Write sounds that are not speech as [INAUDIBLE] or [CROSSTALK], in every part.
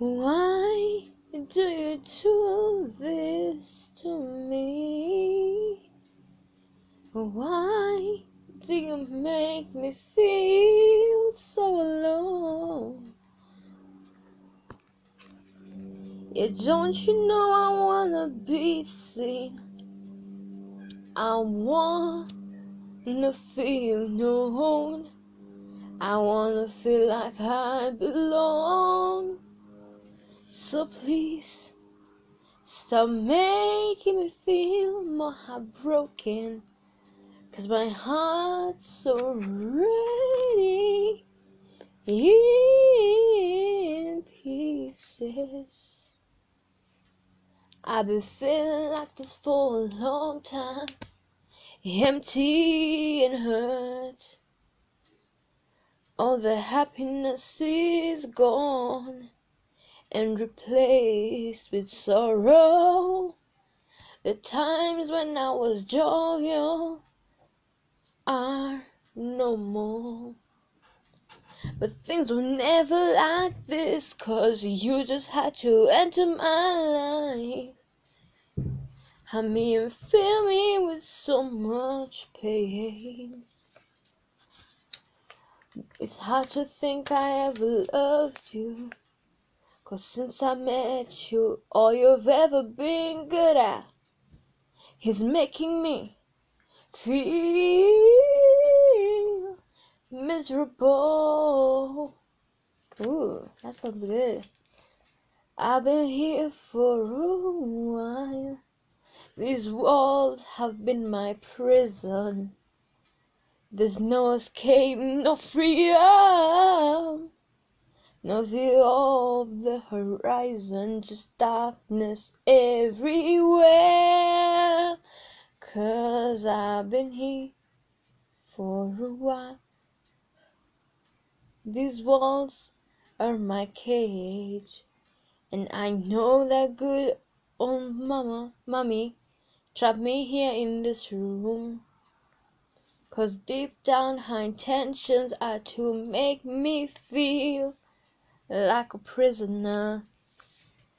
Why do you do this to me? Why do you make me feel so alone? Yeah, don't you know I wanna be seen? I wanna feel known. I wanna feel like I belong. So please stop making me feel more heartbroken. Cause my heart's already in pieces. I've been feeling like this for a long time, empty and hurt. All the happiness is gone and replaced with sorrow. The times when I was jovial are no more. But things were never like this, cause you just had to enter my life. I mean, fill me with so much pain. It's hard to think I ever loved you. Cause since I met you, all you've ever been good at is making me feel miserable. Ooh, that sounds good. I've been here for a while. These walls have been my prison. There's no escape, no freedom, no view of the horizon, just darkness everywhere. Cause I've been here for a while. These walls are my cage, and I know that good old mama, mommy, trapped me here in this room. Cause deep down her intentions are to make me feel like a prisoner. Uh,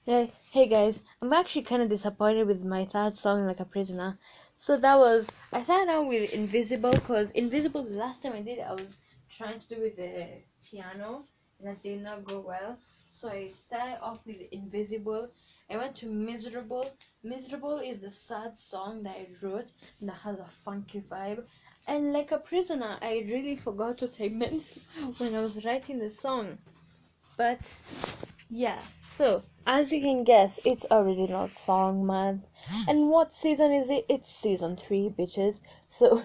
hey, hey guys, I'm actually kind of disappointed with my third song, Like a Prisoner. So that was, I started out with Invisible because Invisible, the last time I did it, I was trying to do with the piano and that did not go well. So I started off with Invisible. I went to Miserable. Miserable is the sad song that I wrote that has a funky vibe. And like a prisoner, I really forgot what I meant [LAUGHS] when I was writing the song. But yeah, so as you can guess, it's original song, man. Hmm. And what season is it? It's season three, bitches. So,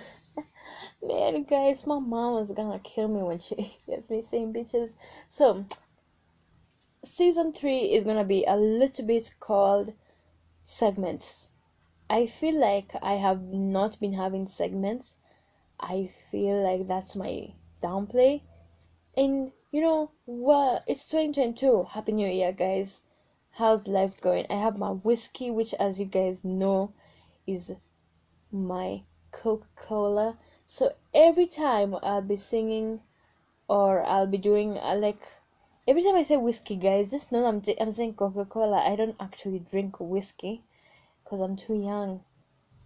[LAUGHS] man, guys, my mom was gonna kill me when she [LAUGHS] hears me saying bitches. So, season three is gonna be a little bit called segments. I feel like I have not been having segments. I feel like that's my downplay. And you know well, It's 2022. Happy New Year, guys. How's life going? I have my whiskey, which, as you guys know, is my Coca Cola. So every time I'll be singing or I'll be doing uh, like every time I say whiskey, guys, just know I'm, t- I'm saying Coca Cola. I don't actually drink whiskey because I'm too young.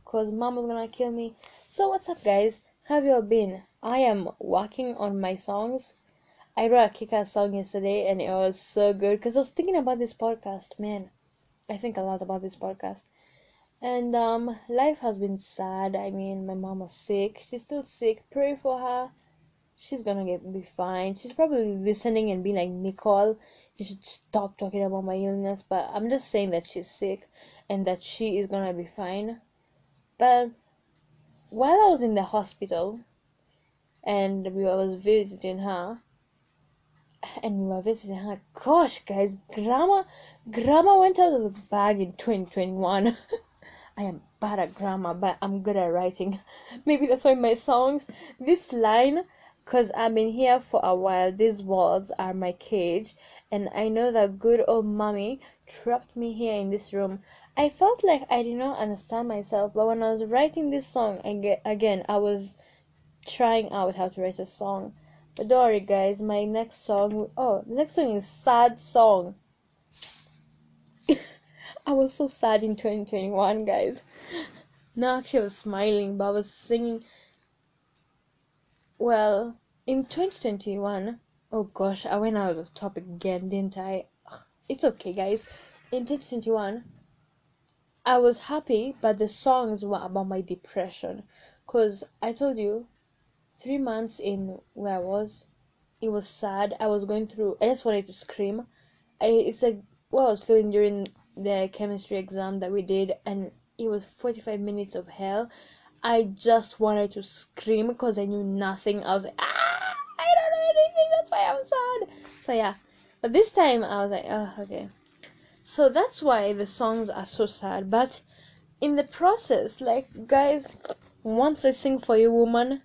Because mom mama's gonna kill me. So, what's up, guys? How have you all been? I am working on my songs. I wrote a kick ass song yesterday and it was so good because I was thinking about this podcast. Man, I think a lot about this podcast. And um, life has been sad. I mean, my mom was sick. She's still sick. Pray for her. She's gonna get be fine. She's probably listening and being like, Nicole, you should stop talking about my illness. But I'm just saying that she's sick and that she is gonna be fine. But while I was in the hospital and we was visiting her, and were visiting her, gosh, guys, grandma, grandma went out of the bag in 2021. [LAUGHS] I am bad at grammar, but I'm good at writing. [LAUGHS] Maybe that's why my songs, this line, because I've been here for a while, these walls are my cage, and I know that good old mommy trapped me here in this room. I felt like I did not understand myself, but when I was writing this song, again, I was trying out how to write a song. Worry, guys, my next song, oh, the next song is Sad Song. [LAUGHS] I was so sad in 2021, guys. No, actually, I was smiling, but I was singing. Well, in 2021, oh gosh, I went out of topic again, didn't I? Ugh, it's okay, guys. In 2021, I was happy, but the songs were about my depression. Cause I told you, three months in where I was, it was sad. I was going through. I just wanted to scream. I, it's like what I was feeling during the chemistry exam that we did, and it was 45 minutes of hell. I just wanted to scream because I knew nothing. I was like, ah, I don't know anything. That's why I'm sad. So yeah, but this time I was like, oh, okay. So that's why the songs are so sad. But in the process, like guys, once I sing for you, woman,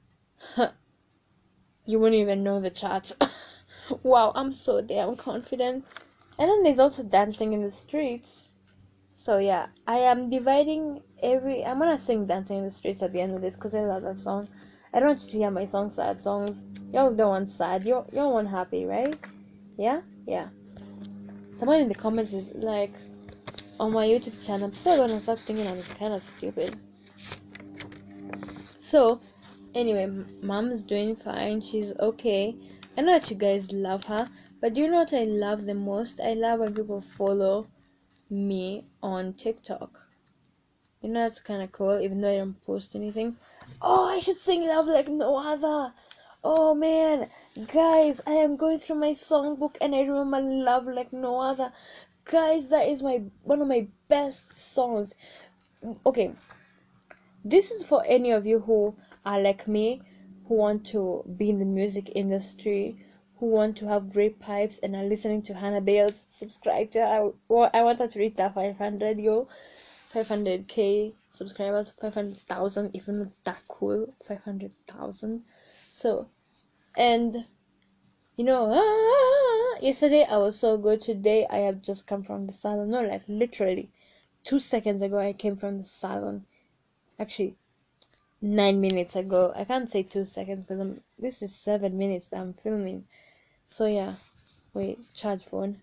[LAUGHS] you wouldn't even know the charts. [LAUGHS] wow, I'm so damn confident. And then there's also dancing in the streets. So yeah, I am dividing every. I'm gonna sing "Dancing in the Streets" at the end of this because I love that song. I don't want you to hear my song sad songs. Y'all don't want sad. You y'all want happy, right? Yeah, yeah. Someone in the comments is like, on my YouTube channel, people are gonna start thinking I'm kind of stupid. So, anyway, mom's doing fine. She's okay. I know that you guys love her, but do you know what I love the most? I love when people follow me on TikTok. You know that's kind of cool, even though I don't post anything. Oh, I should sing Love Like No Other. Oh man, guys, I am going through my songbook and I remember Love Like No Other. Guys, that is my one of my best songs. Okay, this is for any of you who are like me, who want to be in the music industry, who want to have great pipes and are listening to Hannah Bales, subscribe to her. I, I want her to reach that 500 yo, 500k subscribers, 500,000, even that cool, 500,000. So, and you know, ah, yesterday I was so good. Today I have just come from the salon. No, like literally, two seconds ago I came from the salon. Actually, nine minutes ago. I can't say two seconds because this is seven minutes that I'm filming. So yeah, wait, charge phone.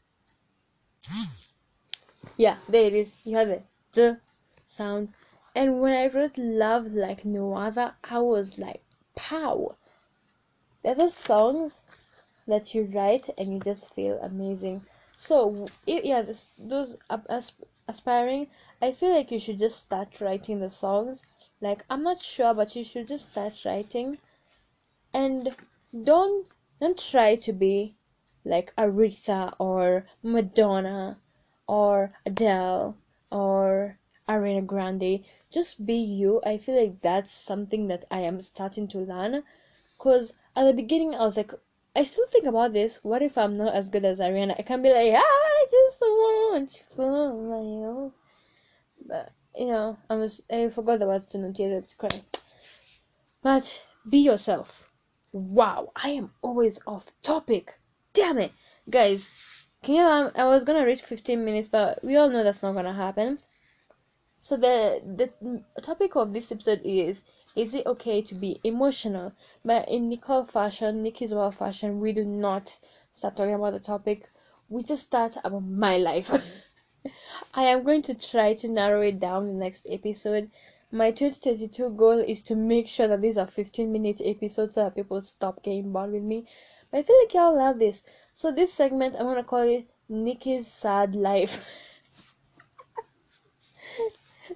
Yeah, there it is. You have the the sound. And when I wrote love like no other, I was like, pow. There are those songs that you write and you just feel amazing. So yeah, this, those aspiring, I feel like you should just start writing the songs. Like I'm not sure, but you should just start writing, and don't don't try to be like Aretha or Madonna or Adele or Ariana Grande. Just be you. I feel like that's something that I am starting to learn. Cause at the beginning I was like, I still think about this. What if I'm not as good as Ariana? I can't be like, I just want you for my own. But you know, I was I forgot the words to not yet to cry. But be yourself. Wow, I am always off topic. Damn it, guys. Can you? Um, I was gonna reach 15 minutes, but we all know that's not gonna happen. So the the topic of this episode is: Is it okay to be emotional? But in Nicole fashion, Nikki's well fashion, we do not start talking about the topic. We just start about my life. [LAUGHS] I am going to try to narrow it down the next episode my 2022 goal is to make sure that these are 15 minute episodes so that people stop getting bored with me. But I feel like y'all love this. So this segment I'm gonna call it Nikki's Sad Life. [LAUGHS]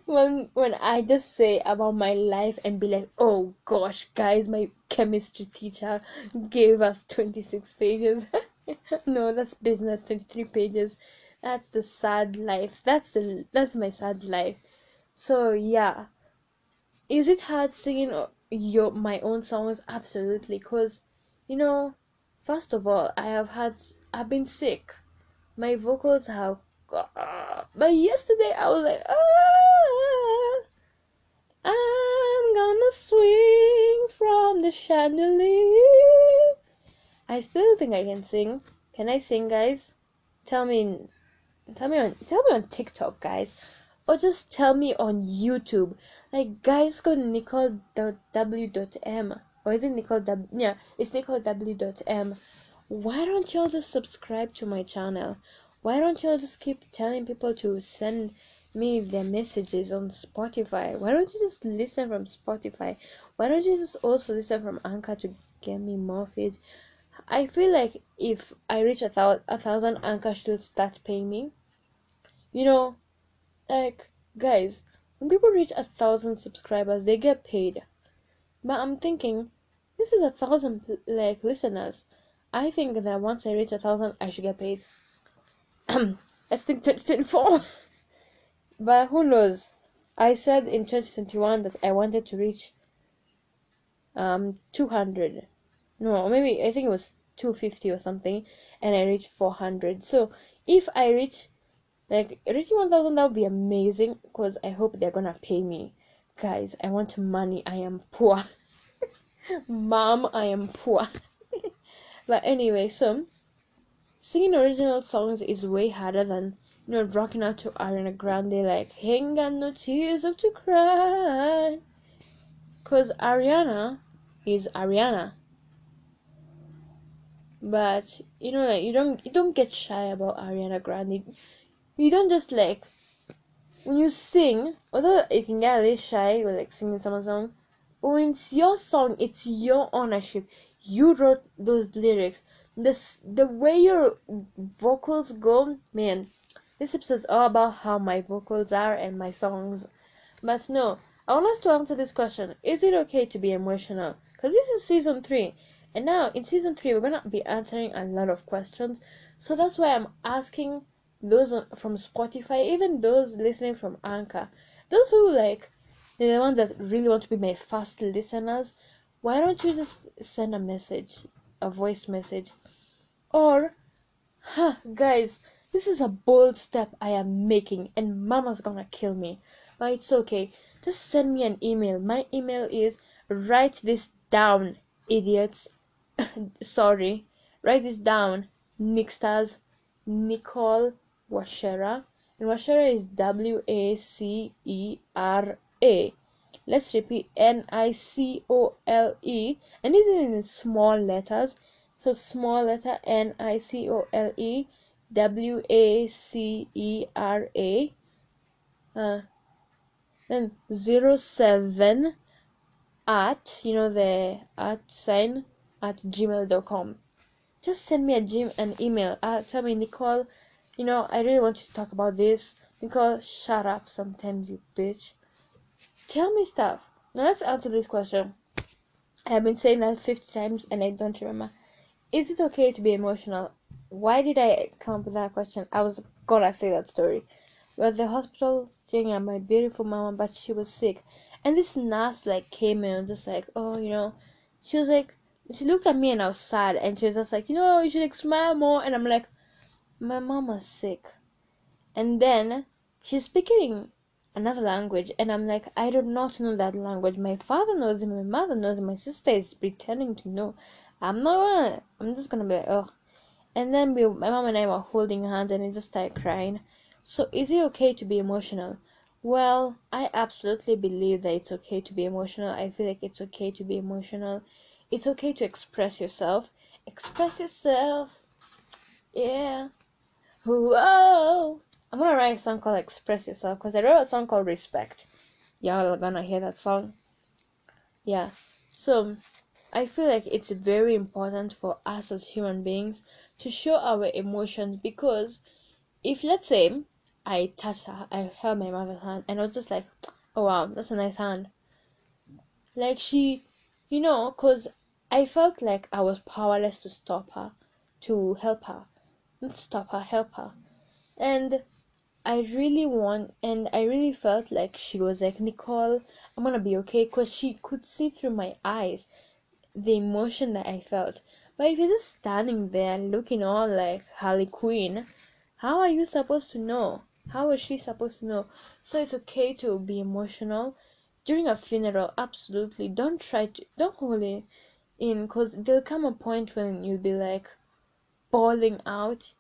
when when I just say about my life and be like, oh gosh, guys, my chemistry teacher gave us 26 pages. [LAUGHS] no, that's business, 23 pages. That's the sad life. That's the that's my sad life. So yeah, is it hard singing your my own songs? Absolutely, cause you know, first of all, I have had I've been sick. My vocals have, but yesterday I was like, ah, I'm gonna swing from the chandelier. I still think I can sing. Can I sing, guys? Tell me, tell me on, tell me on TikTok, guys or just tell me on YouTube. Like, guys, go to nicole.w.m. Or is it Nicole W? Yeah, it's Nicole nicole.w.m. Why don't y'all just subscribe to my channel? Why don't y'all just keep telling people to send me their messages on Spotify. Why don't you just listen from Spotify? Why don't you just also listen from Anchor to get me more feeds? I feel like if I reach a, thou- a thousand, Anchor should start paying me. You know, like guys, when people reach a thousand subscribers, they get paid. But I'm thinking, this is a thousand like listeners. I think that once I reach a thousand, I should get paid. [CLEARS THROAT] Let's think 2024. [LAUGHS] but who knows? I said in 2021 that I wanted to reach um 200. No, maybe I think it was 250 or something, and I reached 400. So if I reach like reaching 1000, that would be amazing because I hope they're gonna pay me. Guys, I want money. I am poor. [LAUGHS] Mom, I am poor. [LAUGHS] but anyway, so singing original songs is way harder than you know rocking out to Ariana Grande like ain't got no tears up to cry. Cause Ariana is Ariana. But you know like you don't you don't get shy about Ariana Grande. You don't just like when you sing, although you can get a little shy with like singing someone's song, but when it's your song, it's your ownership. You wrote those lyrics. This the way your vocals go, man. This episode is all about how my vocals are and my songs. But no, I want us to answer this question: Is it okay to be emotional? Because this is season three, and now in season three we're gonna be answering a lot of questions. So that's why I'm asking those from Spotify, even those listening from Anchor, those who like the ones that really want to be my fast listeners, why don't you just send a message, a voice message, or, huh, guys, this is a bold step I am making, and Mama's gonna kill me, but it's okay. Just send me an email. My email is write this down, idiots. [COUGHS] Sorry, write this down, Nixters, Nicole Washera, and Washera is W A C E R A. Let's repeat. N I C O L E, and this is in small letters. So small letter N I C O L E. W A C E R A. Uh, then zero seven at you know the at sign at gmail.com just send me a gym an email. Uh, tell me nicole you know i really want you to talk about this. Nicole shut up sometimes you bitch. Tell me stuff. Now let's answer this question. I have been saying that 50 times and i don't remember. Is it okay to be emotional? Why did i come up with that question? I was gonna say that story. We at the hospital staying at my beautiful mama but she was sick. And this nurse like came in and just like oh you know. She was like she looked at me and I was sad and she was just like, you know, you should like smile more and I'm like, my mama's sick. And then she's speaking another language and I'm like, I do not know that language. My father knows it, my mother knows it, my sister is pretending to know. I'm not gonna I'm just gonna be like, ugh. And then we my mom and I were holding hands and I just started crying. So is it okay to be emotional? Well, I absolutely believe that it's okay to be emotional. I feel like it's okay to be emotional it's okay to express yourself. Express yourself. Yeah. Whoa. I'm gonna write a song called Express Yourself because I wrote a song called Respect. Y'all are gonna hear that song. Yeah. So I feel like it's very important for us as human beings to show our emotions because if let's say I touched her, I held my mother's hand and I was just like, oh wow, that's a nice hand. Like she you know, because I felt like I was powerless to stop her, to help her. Not stop her, help her. And I really want, and I really felt like she was like, Nicole, I'm gonna be okay, because she could see through my eyes the emotion that I felt. But if you're just standing there looking all like Harley Quinn, how are you supposed to know? How is she supposed to know? So it's okay to be emotional during a funeral absolutely. Don't try to don't hold it in because there'll come a point when you'll be like bawling out.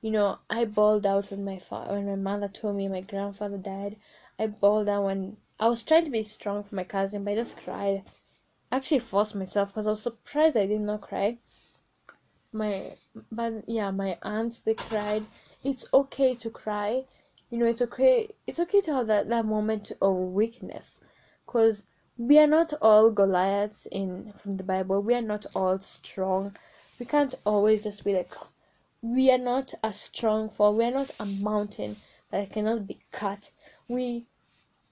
You know i bawled out when my father when my mother told me my grandfather died. I bawled out when i was trying to be strong for my cousin but i just cried. I actually forced myself because i was surprised i did not cry. My but yeah my aunts they cried. It's okay to cry. You know it's okay it's okay to have that that moment of weakness because we are not all goliaths in from the bible. We are not all strong. We can't always just be like we are not a strong fall. We are not a mountain that cannot be cut. We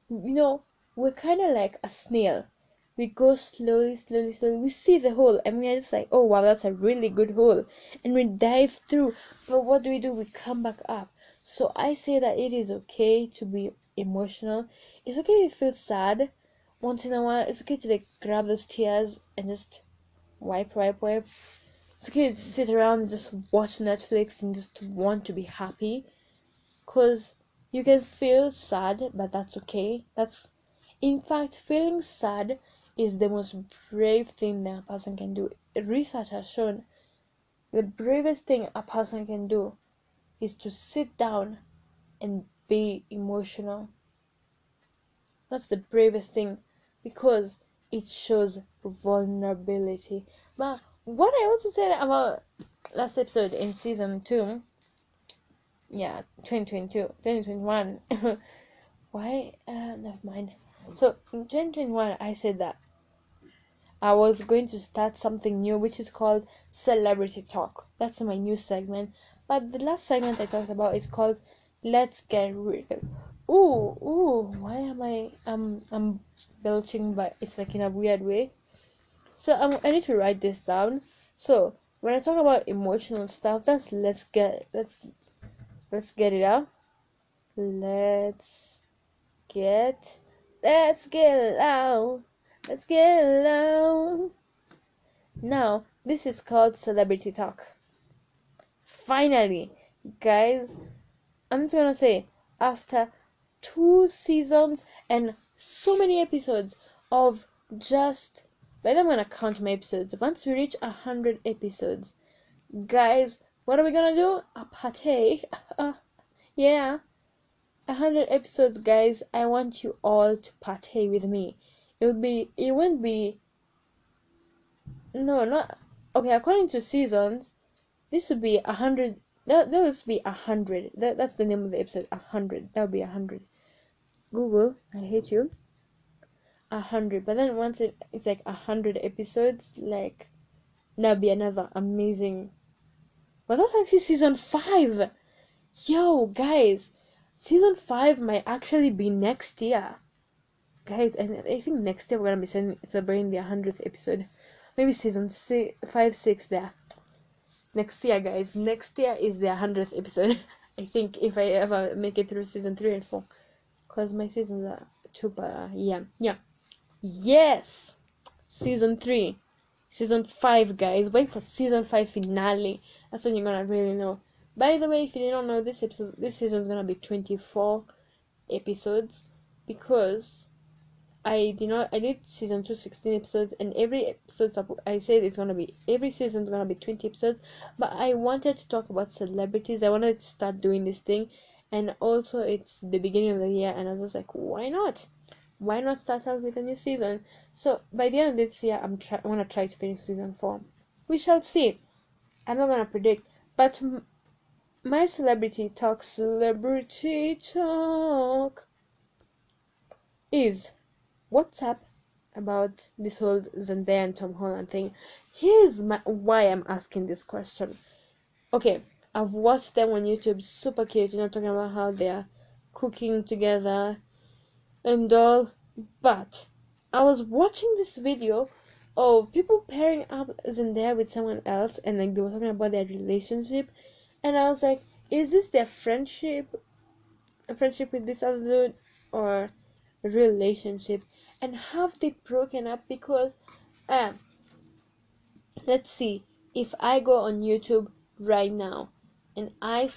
you know we're kind of like a snail. We go slowly slowly slowly. We see the hole and we're just like oh wow that's a really good hole. And we dive through. But what do we do? We come back up. So i say that it is okay to be emotional. It's okay to feel sad once in a while it's okay to like grab those tears and just wipe wipe wipe. It's okay to sit around and just watch netflix and just want to be happy. Because you can feel sad but that's okay. That's in fact feeling sad is the most brave thing that a person can do. Research has shown the bravest thing a person can do is to sit down and be emotional. That's the bravest thing because it shows vulnerability. But what i also said about last episode in season 2 yeah 2022 2021 [LAUGHS] why uh, never mind. So in 2021 i said that i was going to start something new which is called celebrity talk. That's my new segment. But the last segment i talked about is called let's get real ooh ooh why am i um i'm belching but it's like in a weird way. So um, i need to write this down. So when i talk about emotional stuff that's let's get let's let's get it out. Let's get let's get it out. Let's get it out. Now this is called celebrity talk. Finally guys i'm just gonna say after two seasons and so many episodes of just by the I'm gonna count my episodes. Once we reach a hundred episodes, guys, what are we gonna do? A party? [LAUGHS] Uh, yeah, a hundred episodes, guys. I want you all to party with me. It'll be. It won't be. No, not okay. According to seasons, this would be a hundred. That that would be a hundred. That that's the name of the episode. A hundred. That would be a hundred. Google, I hate you. A hundred, but then once it, it's like a hundred episodes, like that'd be another amazing. Well, that's actually season five. Yo, guys, season five might actually be next year, guys. And I think next year we're gonna be celebrating the hundredth episode. Maybe season six, five, six there. Next year, guys. Next year is the hundredth episode. [LAUGHS] I think if I ever make it through season three and four. Because my seasons are two but yeah yeah. Yes! Season three. Season five guys. Wait for season five finale. That's when you're gonna really know. By the way if you don't know this episode this season is gonna be 24 episodes because I did not I did season 2 16 episodes and every episode I said it's gonna be every season is gonna be 20 episodes but I wanted to talk about celebrities. I wanted to start doing this thing and also it's the beginning of the year and i was just like why not? Why not start out with a new season? So by the end of this year i'm try- i want to try to finish season four. We shall see. I'm not gonna predict but m- my celebrity talk celebrity talk is what's up about this whole Zendaya and Tom Holland thing. Here's my, why I'm asking this question. Okay, I've watched them on YouTube, super cute, you know, talking about how they're cooking together and all. But I was watching this video of people pairing up Zendaya with someone else, and like they were talking about their relationship, and I was like, is this their friendship, a friendship with this other dude, or a relationship? And have they broken up? Because, uh, let's see, if I go on YouTube right now and I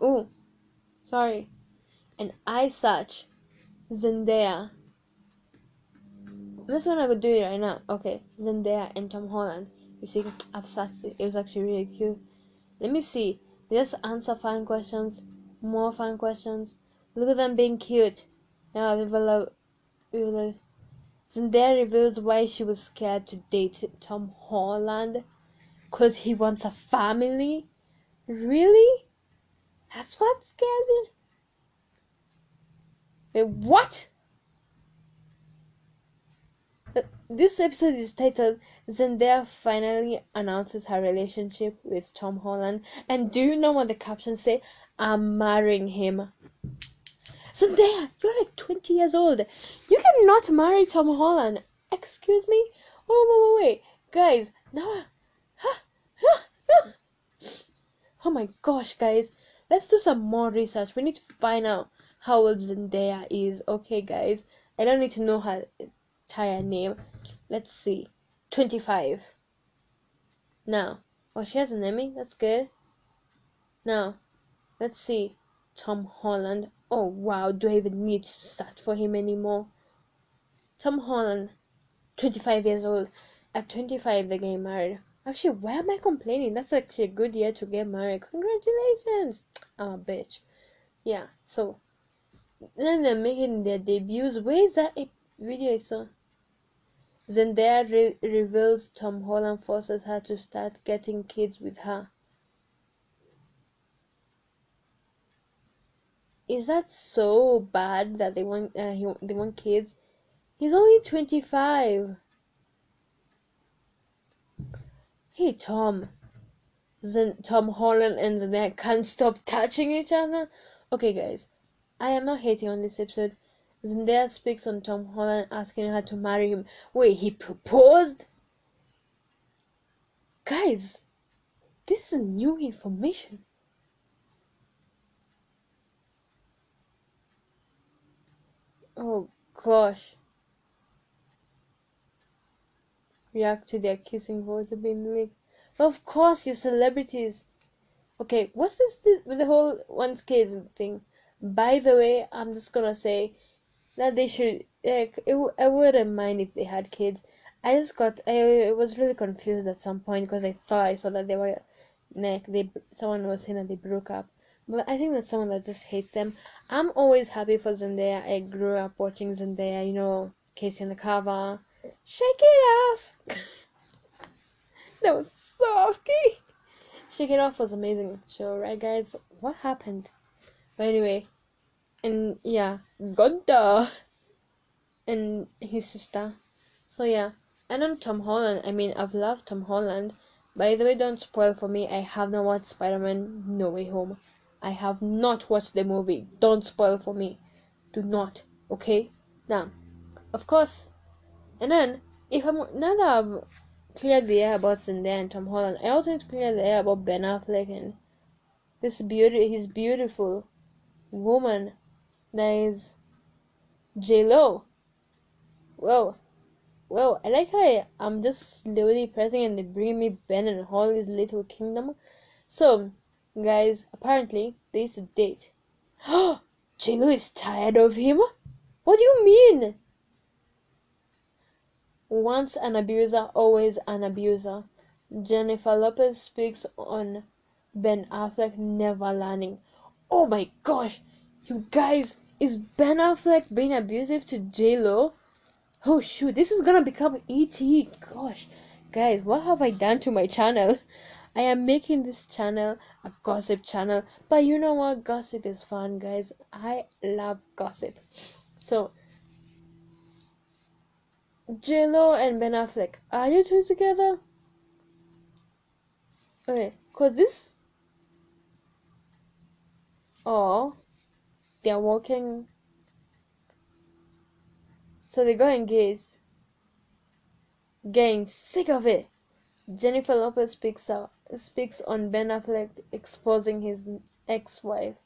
oh sorry and I search Zendaya I'm just gonna go do it right now. Okay Zendaya and Tom Holland. You see I've searched it. It was actually really cute. Let me see. Just answer fun questions more fun questions. Look at them being cute. Now will will Zendaya reveals why she was scared to date Tom Holland because he wants a family Really? That's what scares you? Wait, what? Uh, This episode is titled Zendaya finally announces her relationship with Tom Holland. And do you know what the captions say? I'm marrying him. Zendaya, you're like 20 years old. You cannot marry Tom Holland. Excuse me? Oh, wait, wait, wait. Guys, now. Oh my gosh, guys. Let's do some more research. We need to find out how old Zendaya is. Okay, guys. I don't need to know her entire name. Let's see. 25. Now. Oh, she has an Emmy. That's good. Now, let's see. Tom Holland. Oh, wow. Do I even need to start for him anymore? Tom Holland. 25 years old. At 25, they get married. Actually, why am I complaining? That's actually a good year to get married. Congratulations! I'm a bitch. Yeah, so. Then they're making their debuts. Where is that video I saw? Zendaya re- reveals Tom Holland forces her to start getting kids with her. Is that so bad that they want uh, he, they want kids? He's only 25. Hey Tom. Zen- Tom Holland and Zendaya can't stop touching each other. Okay, guys, I am not hating on this episode. Zendaya speaks on Tom Holland asking her to marry him. Wait, he proposed? Guys, this is new information. Oh gosh. React to their kissing photo being leaked. Well, of course, you celebrities. Okay, what's this th- with the whole one's kids thing? By the way, I'm just gonna say that they should. Like, it, I wouldn't mind if they had kids. I just got. I was really confused at some point because I thought I saw that they were like they someone was saying that they broke up. But I think that's someone that just hates them. I'm always happy for Zendaya. I grew up watching Zendaya. You know, K.C. Undercover. Shake it off. [LAUGHS] that was so off key. Shake It Off was amazing show, right, guys? What happened? But anyway, and yeah, Godda and his sister. So yeah, and then Tom Holland. I mean, I've loved Tom Holland. By the way, don't spoil for me. I have not watched Spider-Man No Way Home. I have not watched the movie. Don't spoil for me. Do not. Okay. Now, of course. And then, if I'm now that I've cleared the air about Zendaya and Tom Holland, I also need to clear the air about Ben Affleck and this beauty, his beautiful woman that is J Lo. Whoa, whoa! I like how I, I'm just slowly pressing and they bring me Ben and Holly's little kingdom. So, guys, apparently they used to date. [GASPS] J Lo is tired of him. What do you mean? Once an abuser, always an abuser. Jennifer Lopez speaks on Ben Affleck never learning. Oh my gosh, you guys, is Ben Affleck being abusive to J Lo? Oh shoot, this is gonna become ET. Gosh, guys, what have I done to my channel? I am making this channel a gossip channel, but you know what? Gossip is fun, guys. I love gossip. So, J Lo and Ben Affleck, are you two together? Okay, cause this. Oh, they're walking. So they got engaged. Getting sick of it. Jennifer Lopez speaks out, speaks on Ben Affleck exposing his ex-wife.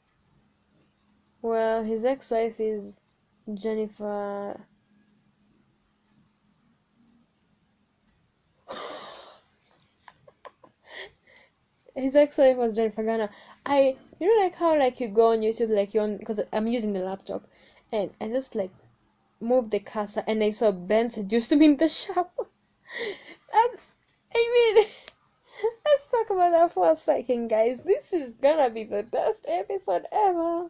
Well, his ex-wife is Jennifer. [SIGHS] his ex-wife was Jennifer Garner. I, you know, like how like you go on YouTube, like you on because I'm using the laptop, and I just like moved the cursor and I saw Ben seduced me in the [LAUGHS] shower. and, I mean, [LAUGHS] let's talk about that for a second, guys. This is gonna be the best episode ever.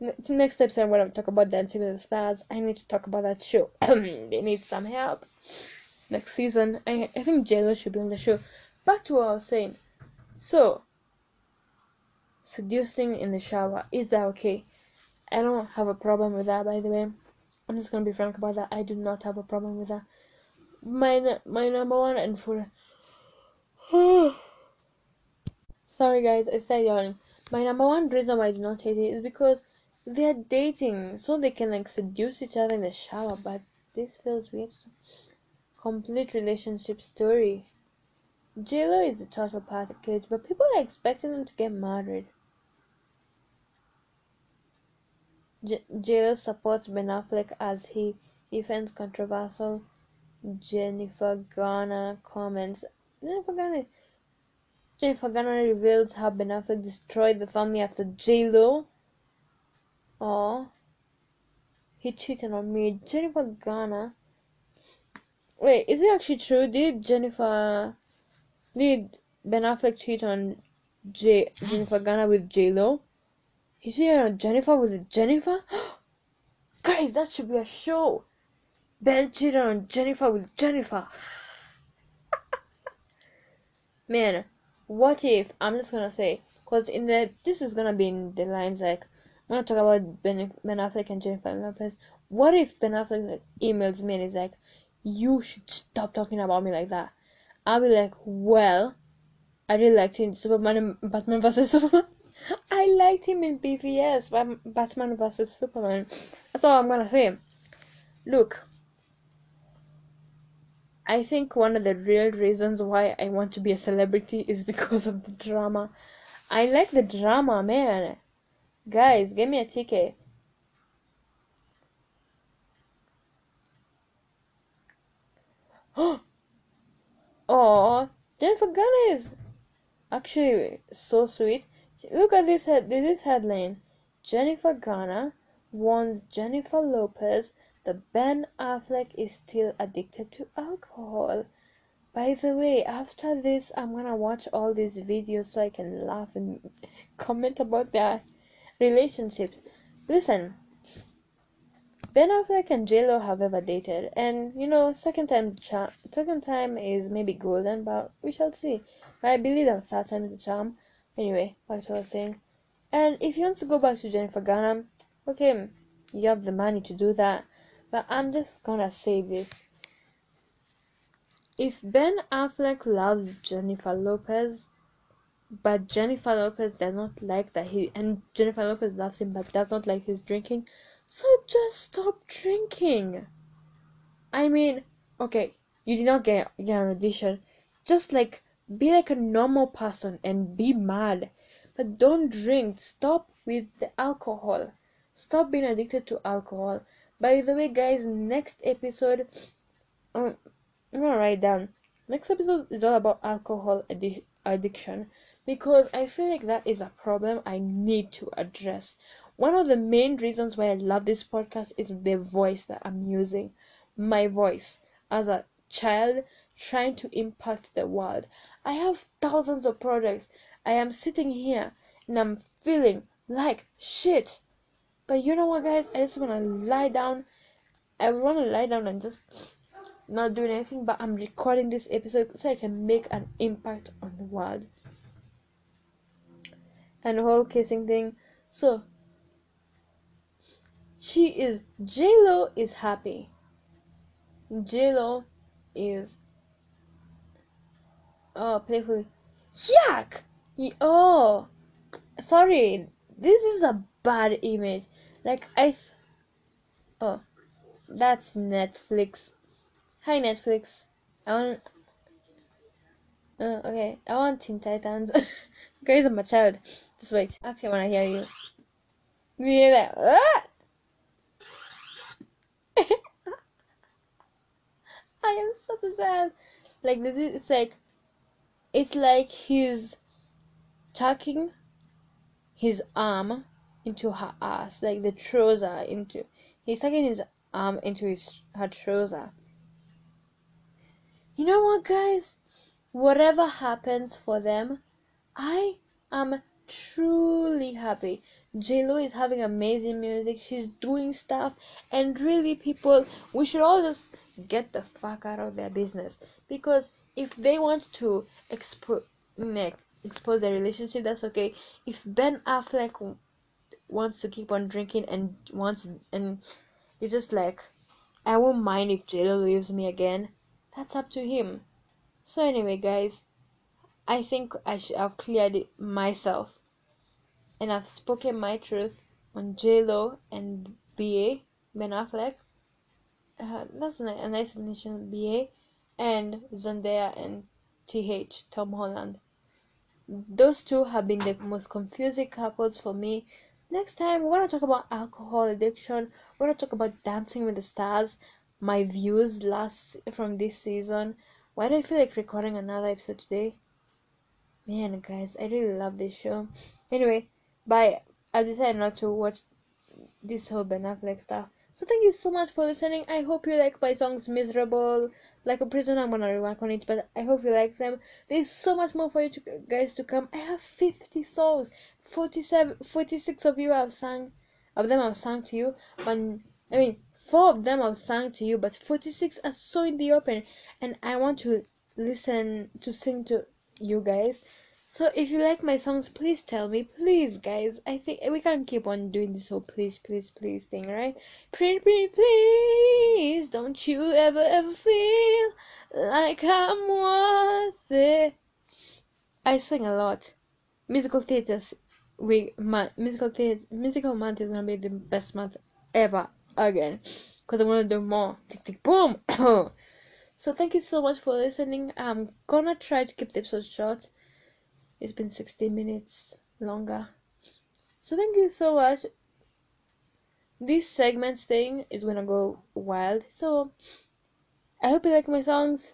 Ne- Next episode, I'm gonna talk about Dancing with the Stars. I need to talk about that show. [CLEARS THROAT] they need some help. Next season, I, I think JLo should be on the show. Back to what I was saying. So, seducing in the shower. Is that okay? I don't have a problem with that, by the way. I'm just gonna be frank about that. I do not have a problem with that. My my number one and for sorry guys, I started yawning. My number one reason why I do not hate it is because they're dating, so they can like seduce each other in the shower. But this feels weird. Complete relationship story. JLo is the total package, but people are expecting them to get married. J- supports Ben Affleck as he defends controversial Jennifer Garner comments. Jennifer Garner. Jennifer Garner reveals how Ben Affleck destroyed the family after J-Lo. Oh, he cheated on me. Jennifer Garner. Wait, is it actually true? Did Jennifer, did Ben Affleck cheat on J Jennifer Garner with J Lo? He cheated on Jennifer with Jennifer. [GASPS] Guys, that should be a show. Ben cheated on Jennifer with Jennifer. [LAUGHS] Man, what if I'm just gonna say, cause in the this is gonna be in the lines like I'm gonna talk about Ben, ben Affleck and Jennifer Lopez. What if Ben Affleck like, emails me and is like, "You should stop talking about me like that." I'll be like, "Well, I really liked him in Superman Batman vs [LAUGHS] Superman. I liked him in BVS, Batman vs Superman. That's all I'm gonna say. Look, I think one of the real reasons why I want to be a celebrity is because of the drama. I like the drama, man. Guys, give me a ticket. oh, [GASPS] Jennifer Garner is actually so sweet. Look at this head. This headline: Jennifer Garner warns Jennifer Lopez that Ben Affleck is still addicted to alcohol. By the way, after this, I'm gonna watch all these videos so I can laugh and [LAUGHS] comment about their relationships. Listen, Ben Affleck and J-Lo have ever dated, and you know, second time the charm. Second time is maybe golden, but we shall see. But I believe that third time is the charm. Anyway, back to what I was saying. And if you want to go back to Jennifer Garner, okay, you have the money to do that. But I'm just gonna say this. If Ben Affleck loves Jennifer Lopez, but Jennifer Lopez does not like that he and Jennifer Lopez loves him but does not like his drinking, so just stop drinking. I mean, okay, you did not get, get an audition. Just like be like a normal person and be mad. But don't drink. Stop with the alcohol. Stop being addicted to alcohol. By the way, guys, next episode, um, I'm gonna write down. Next episode is all about alcohol addi- addiction because I feel like that is a problem I need to address. One of the main reasons why I love this podcast is the voice that I'm using. My voice as a child trying to impact the world. I have thousands of projects I am sitting here and I'm feeling like shit. But you know what, guys? I just want to lie down. I want to lie down and just not doing anything, but I'm recording this episode so I can make an impact on the world and the whole kissing thing. So she is J Lo is happy. J Lo is oh playfully. Yuck! Oh, sorry. This is a bad image. Like I. Th- oh, that's Netflix. Hi Netflix. I want. Uh, okay, I want Teen Titans. [LAUGHS] Guys, I'm a child. Just wait. Actually, when I hear you. You hear that? Ah! [LAUGHS] I am such a child. Like this is like it's like he's tucking his arm into her ass, like the trouser into he's tucking his arm into his her trouser. You know what guys? Whatever happens for them, I am truly happy. JLo is having amazing music. She's doing stuff, and really, people, we should all just get the fuck out of their business because if they want to expo- make expose their relationship that's okay. If ben affleck wants to keep on drinking and wants and it's just like i won't mind if JLo leaves me again that's up to him. So anyway guys i think i should have cleared it myself. And i've spoken my truth on JLo and ba ben affleck. Uh, that's a nice definition ba and zendaya and th tom holland those two have been the most confusing couples for me. Next time, we're gonna talk about alcohol addiction. We're gonna talk about Dancing with the Stars. My views last from this season. Why do I feel like recording another episode today? Man, guys, I really love this show. Anyway, bye. I decided not to watch this whole Ben Affleck stuff. So thank you so much for listening. I hope you like my songs Miserable, Like a Prisoner. I'm gonna rework on it, but I hope you like them. There's so much more for you to, guys to come. I have 50 songs. 47, 46 of you have sung, of them I've sung to you, but I mean, four of them I've sung to you, but 46 are so in the open, and I want to listen to sing to you guys. So if you like my songs, please tell me, please, guys. I think we can't keep on doing this whole please, please, please thing, right? Pretty, pretty, please, don't you ever, ever feel like I'm worth it. I sing a lot. Musical theaters, we my musical theater, musical month is gonna be the best month ever again, cause I'm gonna do more. Tick, tick, boom. [COUGHS] so thank you so much for listening. I'm gonna try to keep the episode short it's been 16 minutes longer. So thank you so much. This segments thing is gonna go wild. So I hope you like my songs.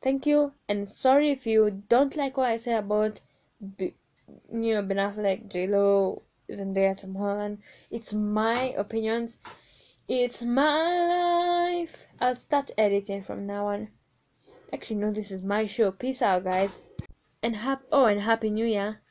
Thank you, and sorry if you don't like what I say about B- you know Ben Affleck, J Lo, Zendaya, Tom Holland. It's my opinions. It's my life. I'll start editing from now on. Actually, no, this is my show. Peace out, guys and hap oh, and happy new year